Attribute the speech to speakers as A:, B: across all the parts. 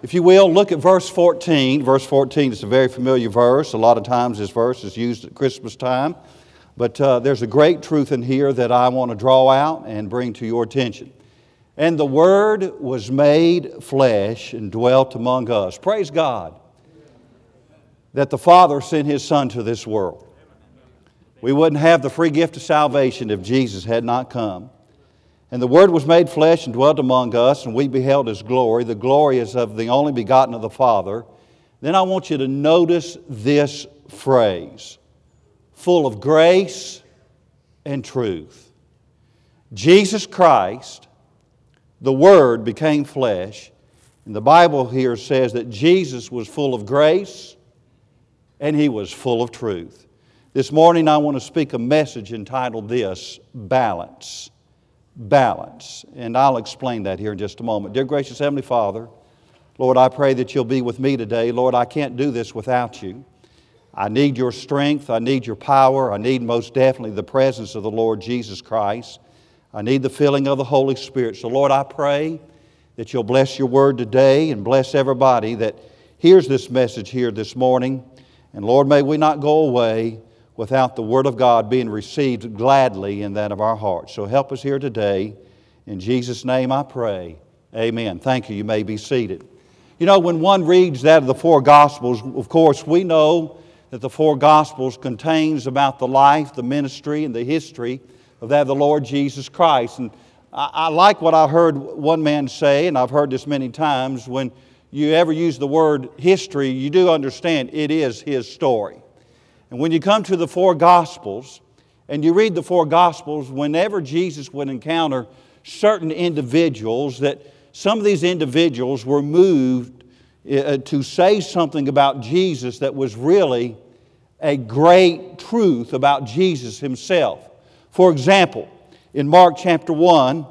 A: If you will, look at verse 14. Verse 14 is a very familiar verse. A lot of times this verse is used at Christmas time. But uh, there's a great truth in here that I want to draw out and bring to your attention. And the Word was made flesh and dwelt among us. Praise God that the Father sent His Son to this world. We wouldn't have the free gift of salvation if Jesus had not come. And the Word was made flesh and dwelt among us, and we beheld His glory. The glory is of the only begotten of the Father. Then I want you to notice this phrase full of grace and truth. Jesus Christ, the Word, became flesh. And the Bible here says that Jesus was full of grace and He was full of truth. This morning I want to speak a message entitled This Balance balance. And I'll explain that here in just a moment. Dear gracious Heavenly Father, Lord, I pray that you'll be with me today. Lord, I can't do this without you. I need your strength. I need your power. I need most definitely the presence of the Lord Jesus Christ. I need the filling of the Holy Spirit. So, Lord, I pray that you'll bless your word today and bless everybody that hears this message here this morning. And Lord, may we not go away without the Word of God being received gladly in that of our hearts. So help us here today. In Jesus' name I pray. Amen. Thank you. You may be seated. You know, when one reads that of the four Gospels, of course, we know that the four Gospels contains about the life, the ministry, and the history of that of the Lord Jesus Christ. And I, I like what I heard one man say, and I've heard this many times. When you ever use the word history, you do understand it is his story. And when you come to the four Gospels, and you read the four Gospels, whenever Jesus would encounter certain individuals, that some of these individuals were moved uh, to say something about Jesus that was really a great truth about Jesus himself. For example, in Mark chapter 1,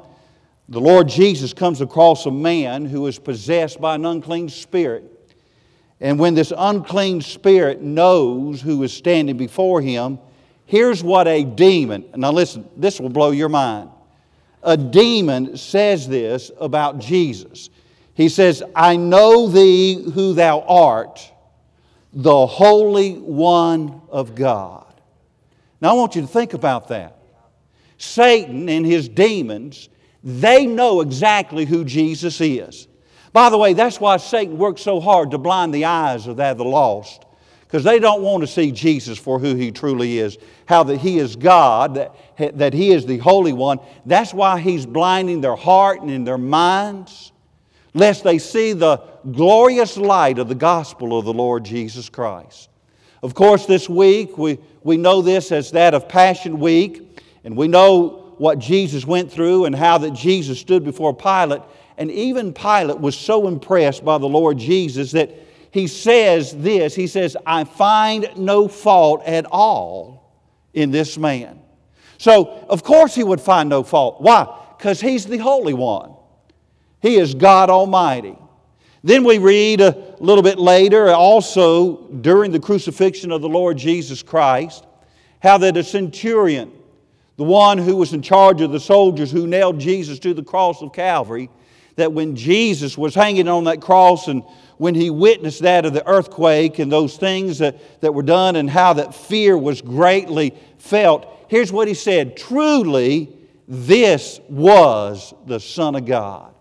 A: the Lord Jesus comes across a man who is possessed by an unclean spirit. And when this unclean spirit knows who is standing before him, here's what a demon, now listen, this will blow your mind. A demon says this about Jesus. He says, I know thee who thou art, the Holy One of God. Now I want you to think about that. Satan and his demons, they know exactly who Jesus is. By the way, that's why Satan works so hard to blind the eyes of the lost. Because they don't want to see Jesus for who he truly is, how that he is God, that, that he is the Holy One. That's why he's blinding their heart and in their minds, lest they see the glorious light of the gospel of the Lord Jesus Christ. Of course, this week, we, we know this as that of Passion Week, and we know what Jesus went through and how that Jesus stood before Pilate and even Pilate was so impressed by the Lord Jesus that he says this He says, I find no fault at all in this man. So, of course, he would find no fault. Why? Because he's the Holy One, he is God Almighty. Then we read a little bit later, also during the crucifixion of the Lord Jesus Christ, how that a centurion, the one who was in charge of the soldiers who nailed Jesus to the cross of Calvary, that when Jesus was hanging on that cross and when he witnessed that of the earthquake and those things that, that were done and how that fear was greatly felt, here's what he said Truly, this was the Son of God.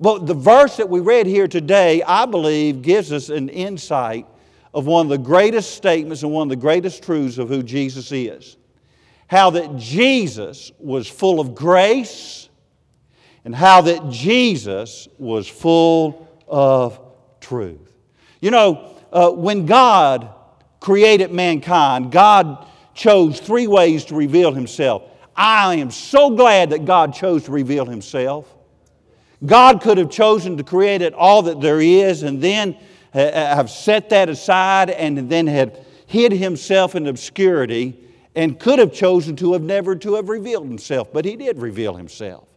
A: But the verse that we read here today, I believe, gives us an insight of one of the greatest statements and one of the greatest truths of who Jesus is. How that Jesus was full of grace and how that Jesus was full of truth. You know, uh, when God created mankind, God chose three ways to reveal himself. I am so glad that God chose to reveal himself. God could have chosen to create it all that there is and then have set that aside and then had hid himself in obscurity and could have chosen to have never to have revealed himself, but he did reveal himself.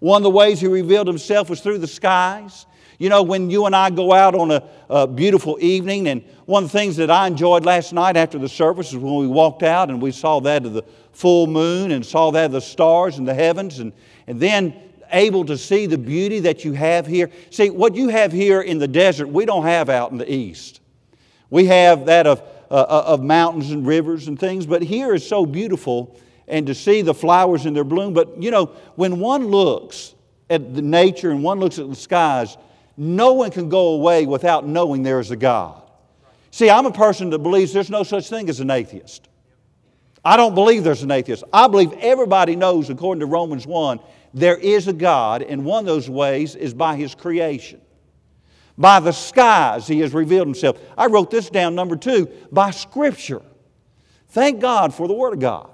A: One of the ways He revealed Himself was through the skies. You know, when you and I go out on a, a, beautiful evening, and one of the things that I enjoyed last night after the service is when we walked out and we saw that of the full moon and saw that of the stars and the heavens. And, and then able to see the beauty that you have here? See, what you have here in the desert, we don't have out in the east. We have that of, uh, uh of mountains and rivers and things, but here is so beautiful and to see the flowers in their bloom. But you know, when one looks at the nature and one looks at the skies, no one can go away without knowing there is a God. See, I'm a person that believes there's no such thing as an atheist. I don't believe there's an atheist. I believe everybody knows, according to Romans 1, there is a God, and one of those ways is by His creation. By the skies, He has revealed Himself. I wrote this down, number two, by Scripture. Thank God for the Word of God.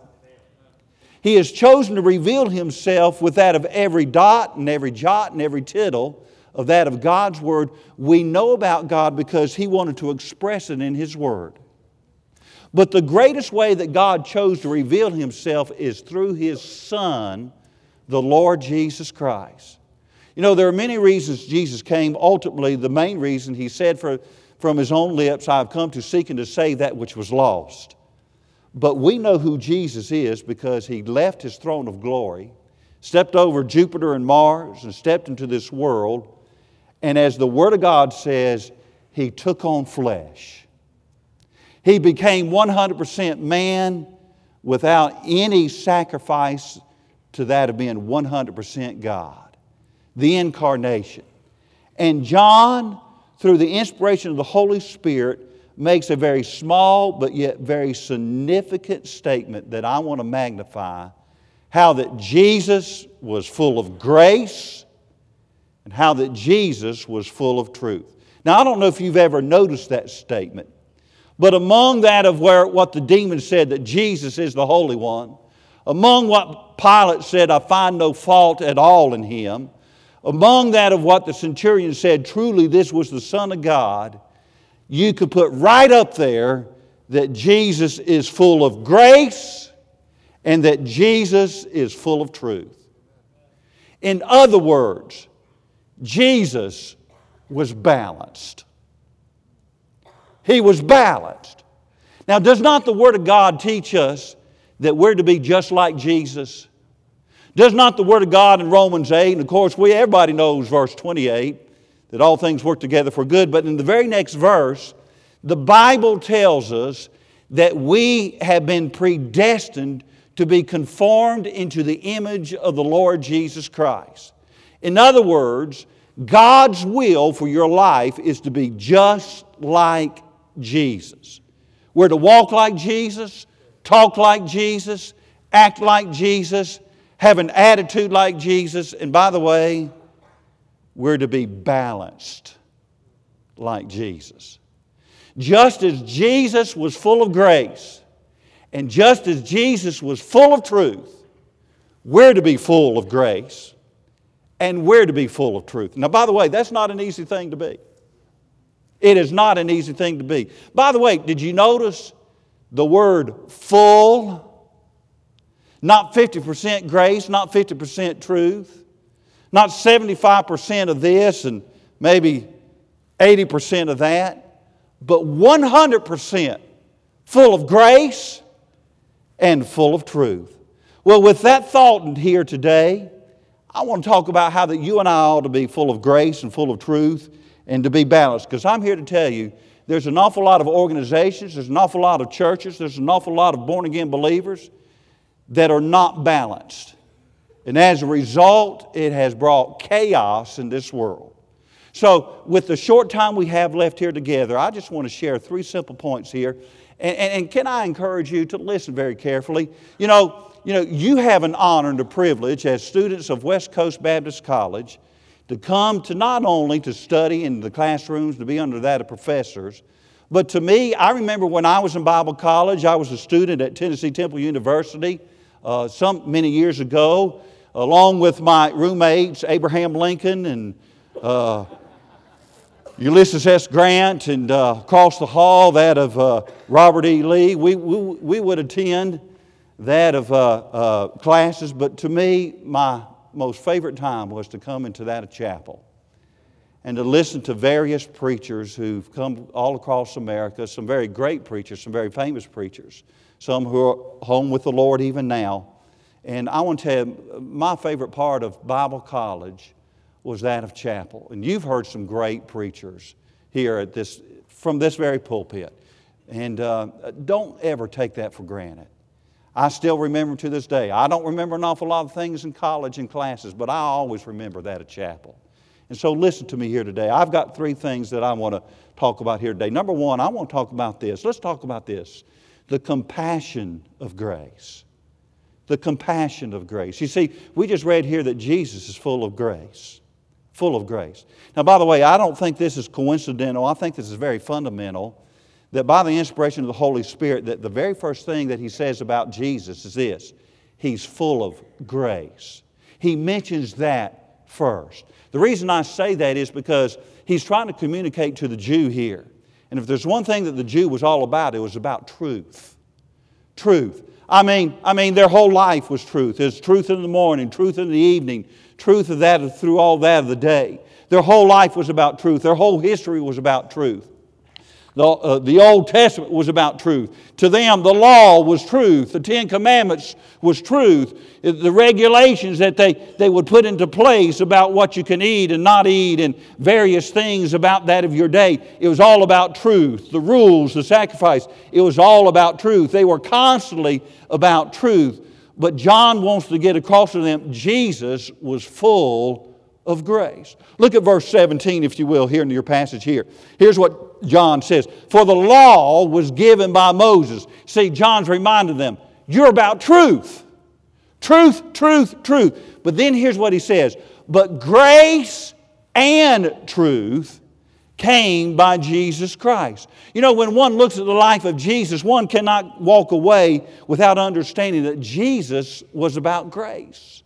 A: He has chosen to reveal Himself with that of every dot and every jot and every tittle of that of God's Word. We know about God because He wanted to express it in His Word. But the greatest way that God chose to reveal Himself is through His Son, the Lord Jesus Christ. You know, there are many reasons Jesus came. Ultimately, the main reason He said for, from His own lips, I have come to seek and to save that which was lost. But we know who Jesus is because he left his throne of glory, stepped over Jupiter and Mars, and stepped into this world. And as the Word of God says, he took on flesh. He became 100% man without any sacrifice to that of being 100% God. The incarnation. And John, through the inspiration of the Holy Spirit, makes a very small but yet very significant statement that I want to magnify how that Jesus was full of grace and how that Jesus was full of truth. Now, I don't know if you've ever noticed that statement, but among that of where what the demon said that Jesus is the Holy One, among what Pilate said, I find no fault at all in him, among that of what the centurion said, truly this was the Son of God, you could put right up there that Jesus is full of grace and that Jesus is full of truth. In other words, Jesus was balanced. He was balanced. Now, does not the Word of God teach us that we're to be just like Jesus? Does not the Word of God in Romans 8, and of course, we everybody knows verse 28, that all things work together for good. But in the very next verse, the Bible tells us that we have been predestined to be conformed into the image of the Lord Jesus Christ. In other words, God's will for your life is to be just like Jesus. We're to walk like Jesus, talk like Jesus, act like Jesus, have an attitude like Jesus, and by the way, we're to be balanced like Jesus. Just as Jesus was full of grace, and just as Jesus was full of truth, we're to be full of grace, and we're to be full of truth. Now, by the way, that's not an easy thing to be. It is not an easy thing to be. By the way, did you notice the word full? Not 50% grace, not 50% truth. Not 75% of this and maybe 80% of that, but 100% full of grace and full of truth. Well, with that thought here today, I want to talk about how that you and I ought to be full of grace and full of truth and to be balanced. Because I'm here to tell you there's an awful lot of organizations, there's an awful lot of churches, there's an awful lot of born again believers that are not balanced. And as a result, it has brought chaos in this world. So, with the short time we have left here together, I just want to share three simple points here. And, and, and, can I encourage you to listen very carefully? You know, you know, you have an honor and a privilege as students of West Coast Baptist College to come to not only to study in the classrooms, to be under that of professors, but to me, I remember when I was in Bible college, I was a student at Tennessee Temple University uh, some many years ago along with my roommates, Abraham Lincoln and uh, Ulysses S. Grant, and uh, across the hall, that of uh, Robert E. Lee. We, we, we would attend that of uh, uh, classes, but to me, my most favorite time was to come into that chapel and to listen to various preachers who've come all across America, some very great preachers, some very famous preachers, some who are home with the Lord even now And I want to tell you, my favorite part of Bible college was that of chapel. And you've heard some great preachers here at this, from this very pulpit. And uh, don't ever take that for granted. I still remember to this day. I don't remember an awful lot of things in college and classes, but I always remember that at chapel. And so listen to me here today. I've got three things that I want to talk about here today. Number one, I want to talk about this. Let's talk about this the compassion of grace. The compassion of grace. You see, we just read here that Jesus is full of grace. Full of grace. Now, by the way, I don't think this is coincidental. I think this is very fundamental that by the inspiration of the Holy Spirit, that the very first thing that he says about Jesus is this He's full of grace. He mentions that first. The reason I say that is because he's trying to communicate to the Jew here. And if there's one thing that the Jew was all about, it was about truth. Truth. I mean, I mean, their whole life was truth. There's truth in the morning, truth in the evening, truth of that through all that of the day. Their whole life was about truth. Their whole history was about truth. The, uh, the Old Testament was about truth. To them, the law was truth. The Ten Commandments was truth. The regulations that they, they would put into place about what you can eat and not eat and various things about that of your day, it was all about truth. The rules, the sacrifice, it was all about truth. They were constantly about truth. But John wants to get across to them Jesus was full of grace. Look at verse 17, if you will, here in your passage here. Here's what John says For the law was given by Moses. See, John's reminding them, you're about truth. Truth, truth, truth. But then here's what he says But grace and truth came by Jesus Christ. You know, when one looks at the life of Jesus, one cannot walk away without understanding that Jesus was about grace.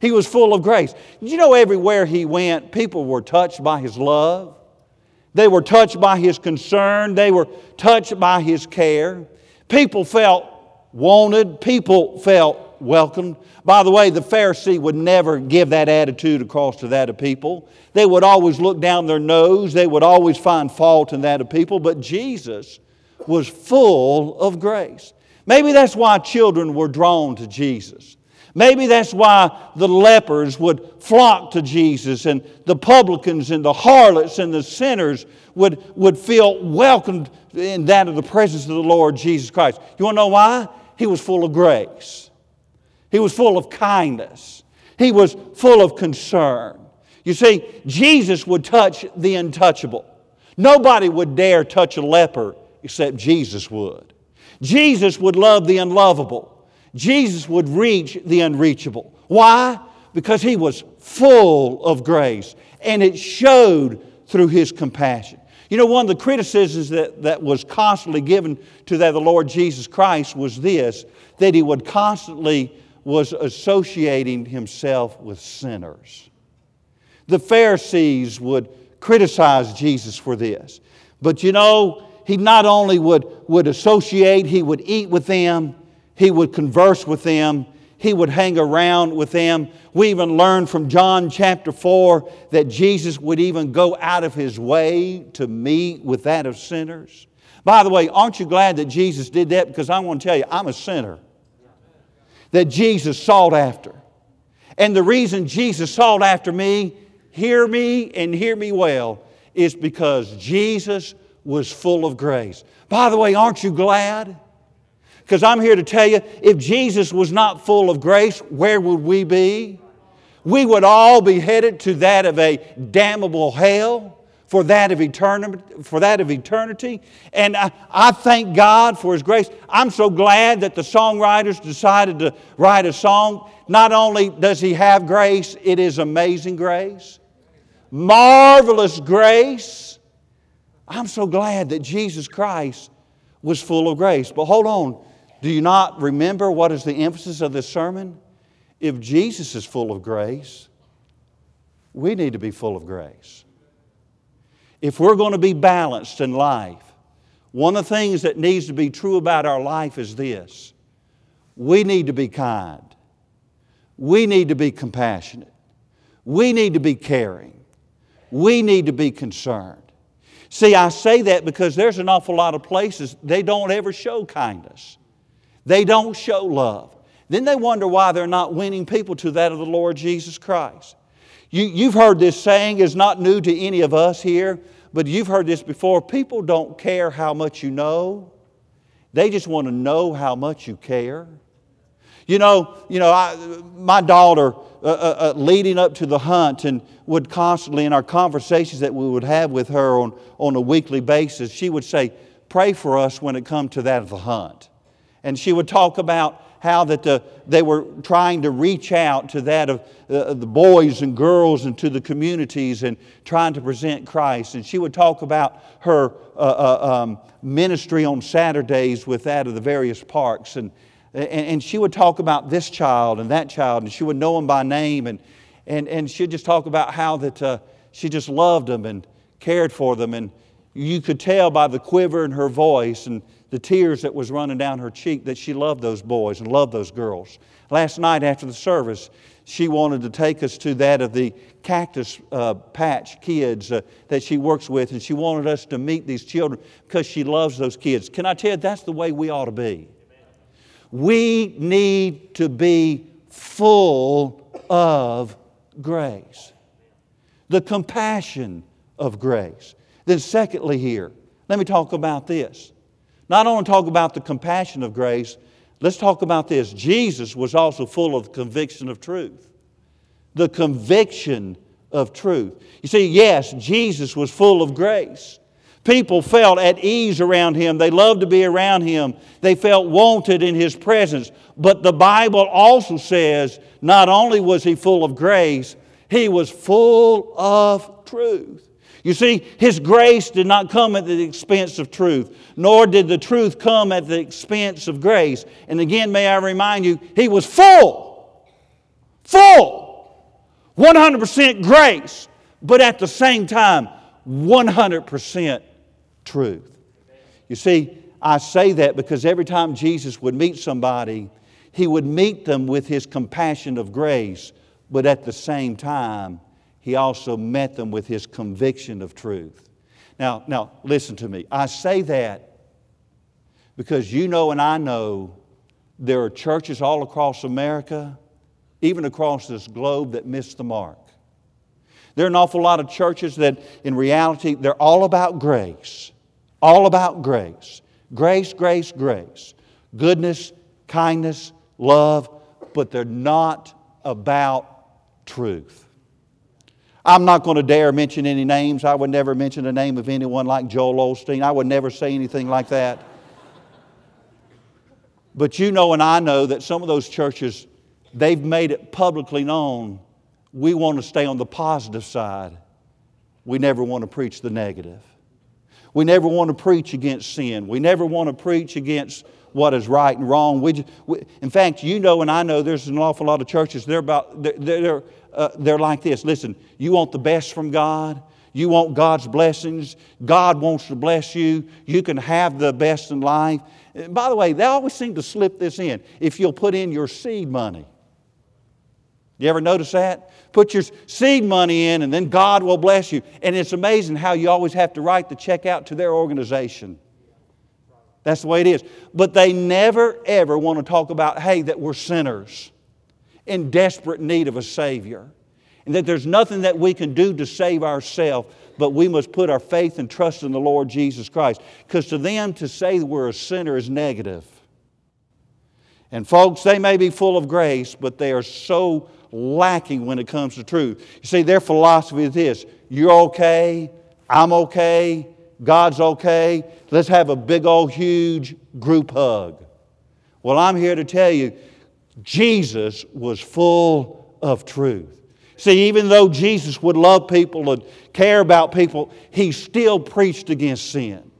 A: He was full of grace. You know everywhere he went, people were touched by his love? They were touched by his concern. They were touched by his care. People felt wanted. People felt welcomed. By the way, the Pharisee would never give that attitude across to that of people. They would always look down their nose. They would always find fault in that of people. But Jesus was full of grace. Maybe that's why children were drawn to Jesus. Maybe that's why the lepers would flock to Jesus and the publicans and the harlots and the sinners would, would feel welcomed in that of the presence of the Lord Jesus Christ. You want to know why? He was full of grace. He was full of kindness. He was full of concern. You see, Jesus would touch the untouchable. Nobody would dare touch a leper except Jesus would. Jesus would love the unlovable. Jesus would reach the unreachable. Why? Because he was full of grace and it showed through his compassion. You know, one of the criticisms that, that was constantly given to that the Lord Jesus Christ was this that he would constantly was associating himself with sinners. The Pharisees would criticize Jesus for this. But you know, he not only would, would associate, he would eat with them, he would converse with them. He would hang around with them. We even learn from John chapter 4 that Jesus would even go out of his way to meet with that of sinners. By the way, aren't you glad that Jesus did that? Because I want to tell you, I'm a sinner that Jesus sought after. And the reason Jesus sought after me, hear me and hear me well, is because Jesus was full of grace. By the way, aren't you glad? Because I'm here to tell you if Jesus was not full of grace, where would we be? We would all be headed to that of a damnable hell for that of eternity. For that of eternity. And I, I thank God for His grace. I'm so glad that the songwriters decided to write a song. Not only does He have grace, it is amazing grace, marvelous grace. I'm so glad that Jesus Christ was full of grace. But hold on. Do you not remember what is the emphasis of this sermon? If Jesus is full of grace, we need to be full of grace. If we're going to be balanced in life, one of the things that needs to be true about our life is this we need to be kind, we need to be compassionate, we need to be caring, we need to be concerned. See, I say that because there's an awful lot of places they don't ever show kindness. They don't show love. then they wonder why they're not winning people to that of the Lord Jesus Christ. You, you've heard this saying is not new to any of us here, but you've heard this before. People don't care how much you know. They just want to know how much you care. You know, you know I, my daughter, uh, uh, uh, leading up to the hunt, and would constantly, in our conversations that we would have with her on, on a weekly basis, she would say, Pray for us when it comes to that of the hunt. And she would talk about how that the, they were trying to reach out to that of uh, the boys and girls and to the communities and trying to present Christ. And she would talk about her uh, uh, um, ministry on Saturdays with that of the various parks. And, and, she would talk about this child and that child, and she would know them by name. And, and, and she'd just talk about how that uh, she just loved them and cared for them. And you could tell by the quiver in her voice and the tears that was running down her cheek that she loved those boys and loved those girls. Last night after the service, she wanted to take us to that of the cactus uh, patch kids uh, that she works with, and she wanted us to meet these children because she loves those kids. Can I tell you, that's the way we ought to be. We need to be full of grace, the compassion of grace. Then, secondly, here, let me talk about this. Not only talk about the compassion of grace, let's talk about this. Jesus was also full of conviction of truth. The conviction of truth. You see, yes, Jesus was full of grace. People felt at ease around him. They loved to be around him. They felt wanted in his presence. But the Bible also says not only was he full of grace, he was full of truth. You see, his grace did not come at the expense of truth, nor did the truth come at the expense of grace. And again, may I remind you, he was full, full, 100% grace, but at the same time, 100% truth. You see, I say that because every time Jesus would meet somebody, he would meet them with his compassion of grace, but at the same time, he also met them with his conviction of truth. Now, now listen to me. I say that because you know and I know there are churches all across America, even across this globe, that miss the mark. There are an awful lot of churches that, in reality, they're all about grace. All about grace. Grace, grace, grace. Goodness, kindness, love, but they're not about truth. I'm not going to dare mention any names. I would never mention the name of anyone like Joel Osteen. I would never say anything like that. But you know, and I know that some of those churches, they've made it publicly known we want to stay on the positive side. We never want to preach the negative. We never want to preach against sin. We never want to preach against what is right and wrong. We, we, in fact, you know and I know there's an awful lot of churches, they're, about, they're, they're, uh, they're like this. Listen, you want the best from God, you want God's blessings, God wants to bless you, you can have the best in life. By the way, they always seem to slip this in if you'll put in your seed money. You ever notice that? Put your seed money in and then God will bless you. And it's amazing how you always have to write the check out to their organization. That's the way it is. But they never, ever want to talk about, hey, that we're sinners in desperate need of a Savior. And that there's nothing that we can do to save ourselves, but we must put our faith and trust in the Lord Jesus Christ. Because to them, to say we're a sinner is negative. And folks, they may be full of grace, but they are so lacking when it comes to truth. You see, their philosophy is this you're okay, I'm okay, God's okay, let's have a big old huge group hug. Well, I'm here to tell you, Jesus was full of truth. See, even though Jesus would love people and care about people, he still preached against sin.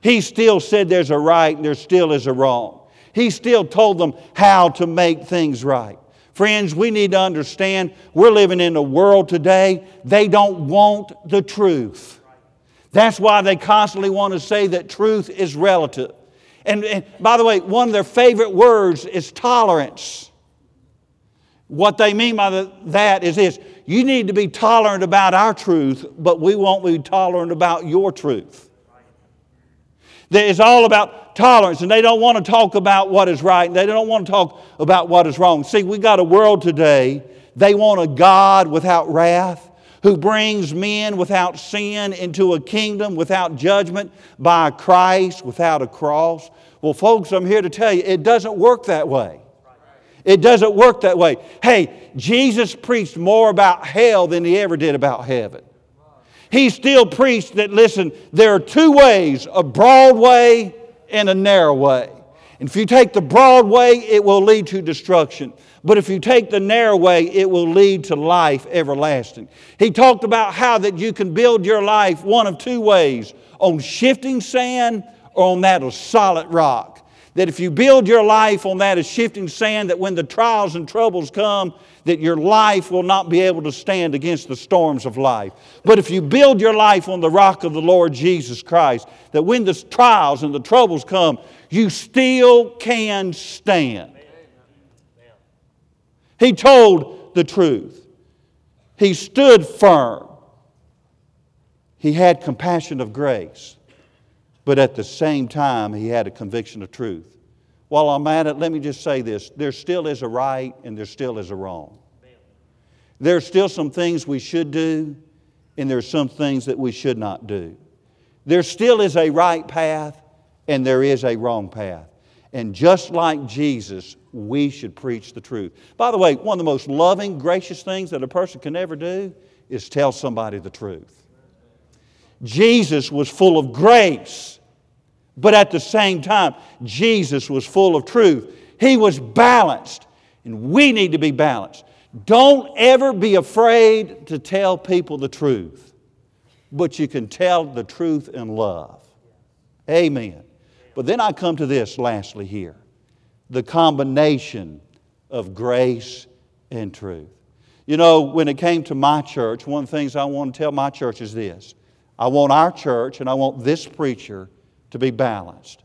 A: He still said there's a right and there still is a wrong. He still told them how to make things right. Friends, we need to understand we're living in a world today, they don't want the truth. That's why they constantly want to say that truth is relative. And, and, by the way, one of their favorite words is tolerance. What they mean by the, that is this you need to be tolerant about our truth, but we won't be tolerant about your truth. It's all about tolerance, and they don't want to talk about what is right, and they don't want to talk about what is wrong. See, we got a world today, they want a God without wrath who brings men without sin into a kingdom without judgment by Christ without a cross. Well, folks, I'm here to tell you, it doesn't work that way. It doesn't work that way. Hey, Jesus preached more about hell than he ever did about heaven. He still preached that, listen, there are two ways a broad way and a narrow way. And if you take the broad way, it will lead to destruction. But if you take the narrow way, it will lead to life everlasting. He talked about how that you can build your life one of two ways on shifting sand or on that of solid rock. That if you build your life on that as shifting sand, that when the trials and troubles come, that your life will not be able to stand against the storms of life. But if you build your life on the rock of the Lord Jesus Christ, that when the trials and the troubles come, you still can stand. He told the truth. He stood firm. He had compassion of grace, but at the same time, he had a conviction of truth. While I'm at it, let me just say this there still is a right and there still is a wrong. There's still some things we should do, and there's some things that we should not do. There still is a right path, and there is a wrong path. And just like Jesus, we should preach the truth. By the way, one of the most loving, gracious things that a person can ever do is tell somebody the truth. Jesus was full of grace, but at the same time, Jesus was full of truth. He was balanced, and we need to be balanced. Don't ever be afraid to tell people the truth, but you can tell the truth in love. Amen. But then I come to this lastly here the combination of grace and truth. You know, when it came to my church, one of the things I want to tell my church is this I want our church and I want this preacher to be balanced.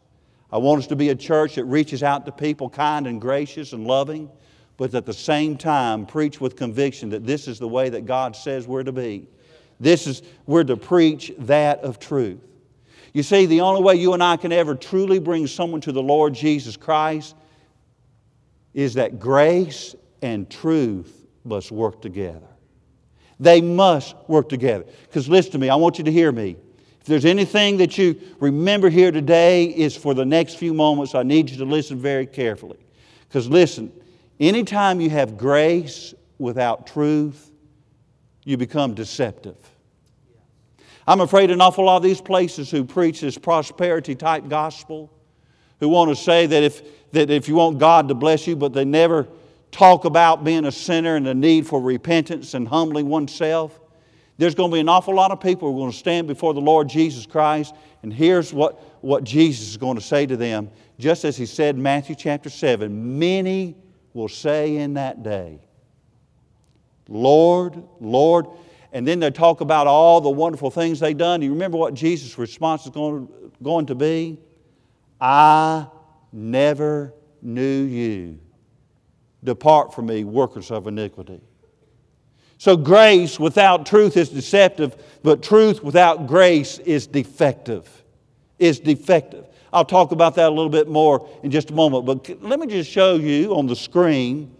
A: I want us to be a church that reaches out to people kind and gracious and loving, but at the same time preach with conviction that this is the way that God says we're to be. This is, we're to preach that of truth. You see, the only way you and I can ever truly bring someone to the Lord Jesus Christ is that grace and truth must work together. They must work together. Because listen to me, I want you to hear me. If there's anything that you remember here today, is for the next few moments, I need you to listen very carefully. Because listen, anytime you have grace without truth, you become deceptive. I'm afraid an awful lot of these places who preach this prosperity type gospel, who want to say that if, that if you want God to bless you, but they never talk about being a sinner and the need for repentance and humbling oneself, there's going to be an awful lot of people who are going to stand before the Lord Jesus Christ, and here's what, what Jesus is going to say to them, just as he said in Matthew chapter 7 Many will say in that day, Lord, Lord, and then they talk about all the wonderful things they've done. You remember what Jesus' response is going, going to be? I never knew you. Depart from me, workers of iniquity. So, grace without truth is deceptive, but truth without grace is defective. Is defective. I'll talk about that a little bit more in just a moment, but let me just show you on the screen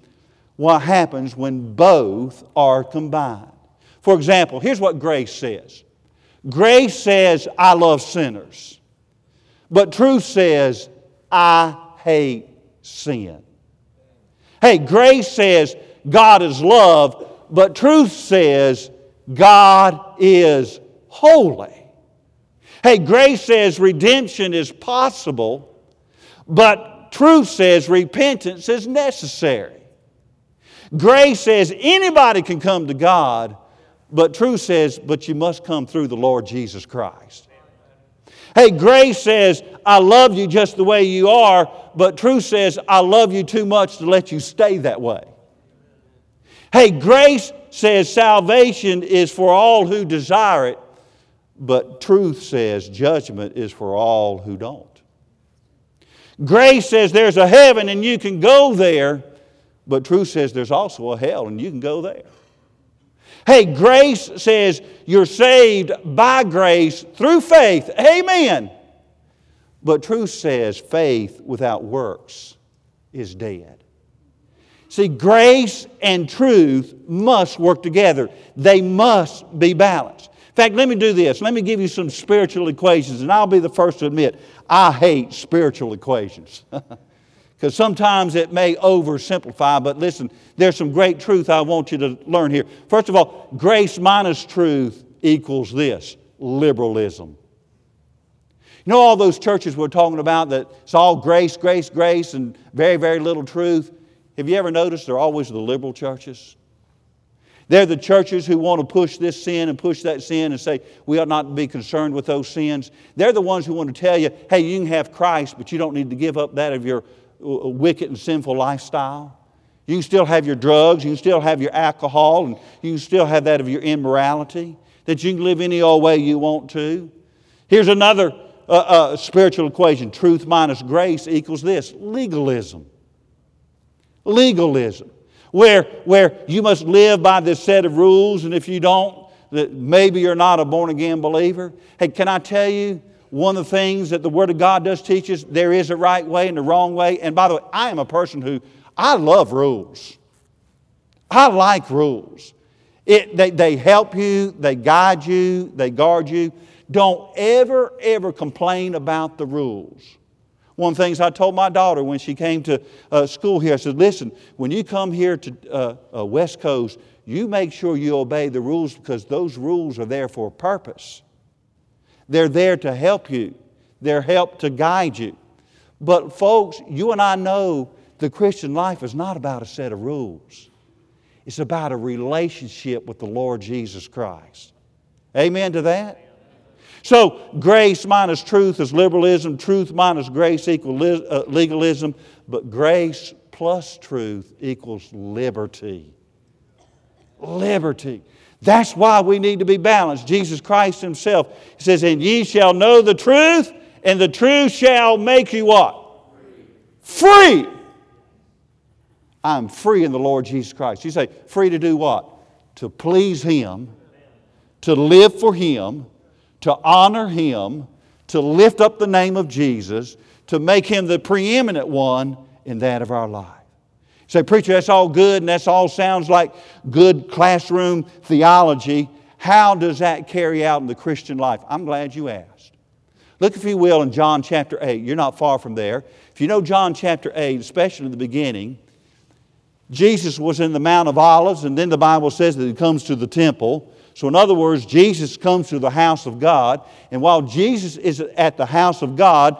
A: what happens when both are combined. For example, here's what grace says Grace says, I love sinners. But truth says, I hate sin. Hey, grace says God is love, but truth says God is holy. Hey, grace says redemption is possible, but truth says repentance is necessary. Grace says anybody can come to God, but truth says, but you must come through the Lord Jesus Christ. Hey, grace says, I love you just the way you are, but truth says, I love you too much to let you stay that way. Hey, grace says salvation is for all who desire it, but truth says judgment is for all who don't. Grace says there's a heaven and you can go there, but truth says there's also a hell and you can go there. Hey, grace says you're saved by grace through faith. Amen. But truth says faith without works is dead. See, grace and truth must work together, they must be balanced. In fact, let me do this. Let me give you some spiritual equations, and I'll be the first to admit I hate spiritual equations. Because sometimes it may oversimplify, but listen, there's some great truth I want you to learn here. First of all, grace minus truth equals this liberalism. You know all those churches we're talking about that it's all grace, grace, grace, and very, very little truth? Have you ever noticed they're always the liberal churches? They're the churches who want to push this sin and push that sin and say we ought not to be concerned with those sins. They're the ones who want to tell you, hey, you can have Christ, but you don't need to give up that of your uh, wicked and sinful lifestyle. You can still have your drugs, you can still have your alcohol, and you can still have that of your immorality, that you can live any old way you want to. Here's another uh, uh, spiritual equation truth minus grace equals this legalism. Legalism. Where, where you must live by this set of rules, and if you don't, that maybe you're not a born again believer. Hey, can I tell you, one of the things that the Word of God does teach us, there is a right way and a wrong way. And by the way, I am a person who, I love rules. I like rules. It, they, they help you, they guide you, they guard you. Don't ever, ever complain about the rules. One of the things I told my daughter when she came to uh, school here, I said, listen, when you come here to uh, uh, West Coast, you make sure you obey the rules because those rules are there for a purpose. They're there to help you, they're help to guide you. But, folks, you and I know the Christian life is not about a set of rules, it's about a relationship with the Lord Jesus Christ. Amen to that? So, grace minus truth is liberalism, truth minus grace equals uh, legalism, but grace plus truth equals liberty. Liberty. That's why we need to be balanced. Jesus Christ Himself says, And ye shall know the truth, and the truth shall make you what? Free. I'm free in the Lord Jesus Christ. You say, free to do what? To please Him, to live for Him, to honor Him, to lift up the name of Jesus, to make Him the preeminent one in that of our life. You say, Preacher, that's all good and that all sounds like good classroom theology. How does that carry out in the Christian life? I'm glad you asked. Look, if you will, in John chapter 8. You're not far from there. If you know John chapter 8, especially in the beginning, Jesus was in the Mount of Olives, and then the Bible says that he comes to the temple. So, in other words, Jesus comes to the house of God, and while Jesus is at the house of God,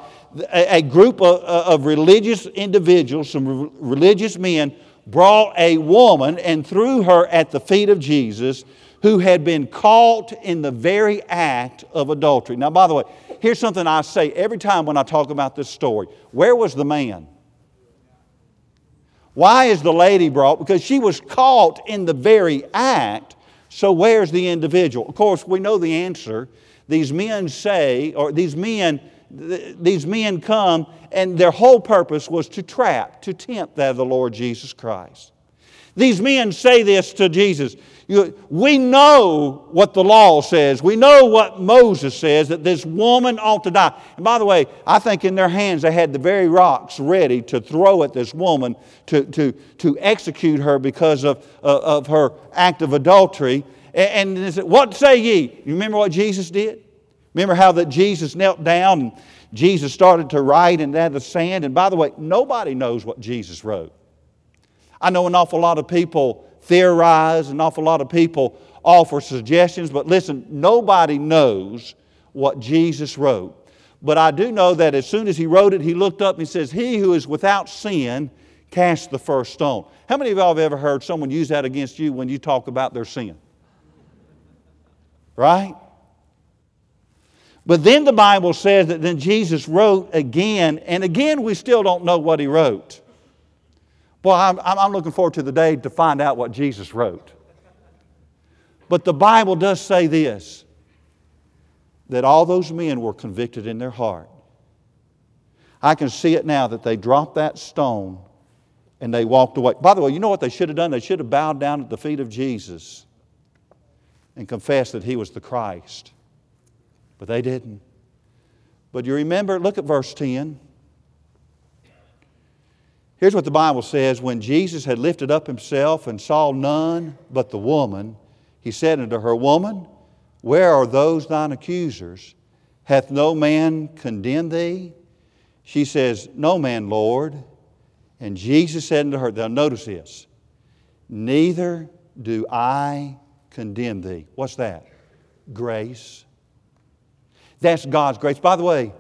A: a, group of, religious individuals, some religious men, brought a woman and threw her at the feet of Jesus who had been caught in the very act of adultery. Now, by the way, here's something I say every time when I talk about this story where was the man? Why is the lady brought? Because she was caught in the very act so, where's the individual? Of course, we know the answer. These men say, or these men, these men come, and their whole purpose was to trap, to tempt that of the Lord Jesus Christ. These men say this to Jesus. We know what the law says. We know what Moses says that this woman ought to die. And by the way, I think in their hands they had the very rocks ready to throw at this woman to, to, to execute her because of, uh, of her act of adultery. And, and said, What say ye? You remember what Jesus did? Remember how that Jesus knelt down and Jesus started to write in the sand? And by the way, nobody knows what Jesus wrote. I know an awful lot of people theorize, an awful lot of people offer suggestions, but listen, nobody knows what Jesus wrote. But I do know that as soon as he wrote it, he looked up and he says, He who is without sin cast the first stone. How many of y'all have ever heard someone use that against you when you talk about their sin? Right? But then the Bible says that then Jesus wrote again, and again we still don't know what he wrote. Well, I'm, I'm looking forward to the day to find out what Jesus wrote. But the Bible does say this that all those men were convicted in their heart. I can see it now that they dropped that stone and they walked away. By the way, you know what they should have done? They should have bowed down at the feet of Jesus and confessed that he was the Christ. But they didn't. But you remember, look at verse 10. Here's what the Bible says When Jesus had lifted up himself and saw none but the woman, he said unto her, Woman, where are those thine accusers? Hath no man condemned thee? She says, No man, Lord. And Jesus said unto her, Now notice this, neither do I condemn thee. What's that? Grace. That's God's grace. By the way,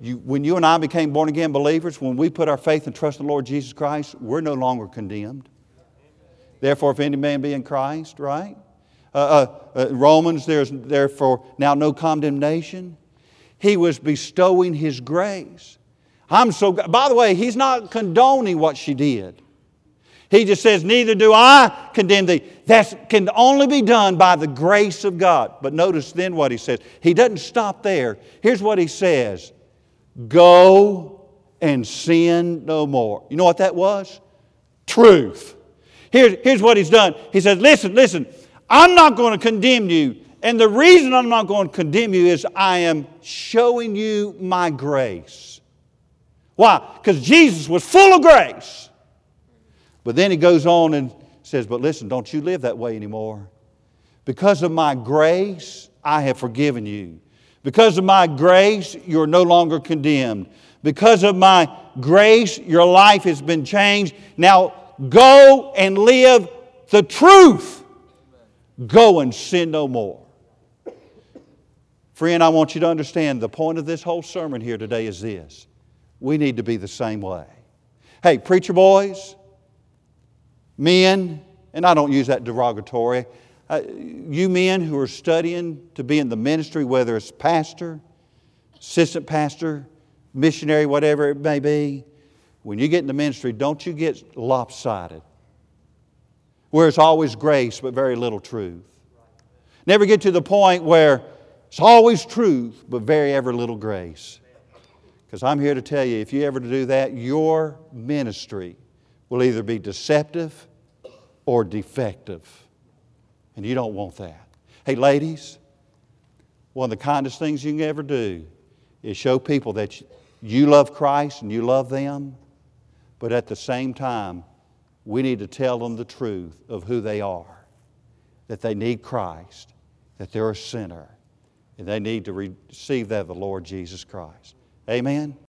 A: you, when you and I became born again believers, when we put our faith and trust in the Lord Jesus Christ, we're no longer condemned. Therefore, if any man be in Christ, right? Uh, uh, uh, Romans, there's therefore now no condemnation. He was bestowing His grace. I'm so, by the way, He's not condoning what she did. He just says, Neither do I condemn thee. That can only be done by the grace of God. But notice then what He says. He doesn't stop there. Here's what He says Go and sin no more. You know what that was? Truth. Here, here's what He's done He says, Listen, listen, I'm not going to condemn you. And the reason I'm not going to condemn you is I am showing you my grace. Why? Because Jesus was full of grace. But then he goes on and says, But listen, don't you live that way anymore. Because of my grace, I have forgiven you. Because of my grace, you're no longer condemned. Because of my grace, your life has been changed. Now go and live the truth. Go and sin no more. Friend, I want you to understand the point of this whole sermon here today is this we need to be the same way. Hey, preacher boys, men, and I don't use that derogatory, uh, you men who are studying to be in the ministry, whether it's pastor, assistant pastor, missionary, whatever it may be, when you get in the ministry, don't you get lopsided, where it's always grace but very little truth. Never get to the point where it's always truth but very ever little grace. Because I'm here to tell you, if you ever do that, your ministry will either be deceptive or defective. And you don't want that. Hey, ladies, one of the kindest things you can ever do is show people that you love Christ and you love them, but at the same time, we need to tell them the truth of who they are that they need Christ, that they're a sinner, and they need to receive that of the Lord Jesus Christ. Amen?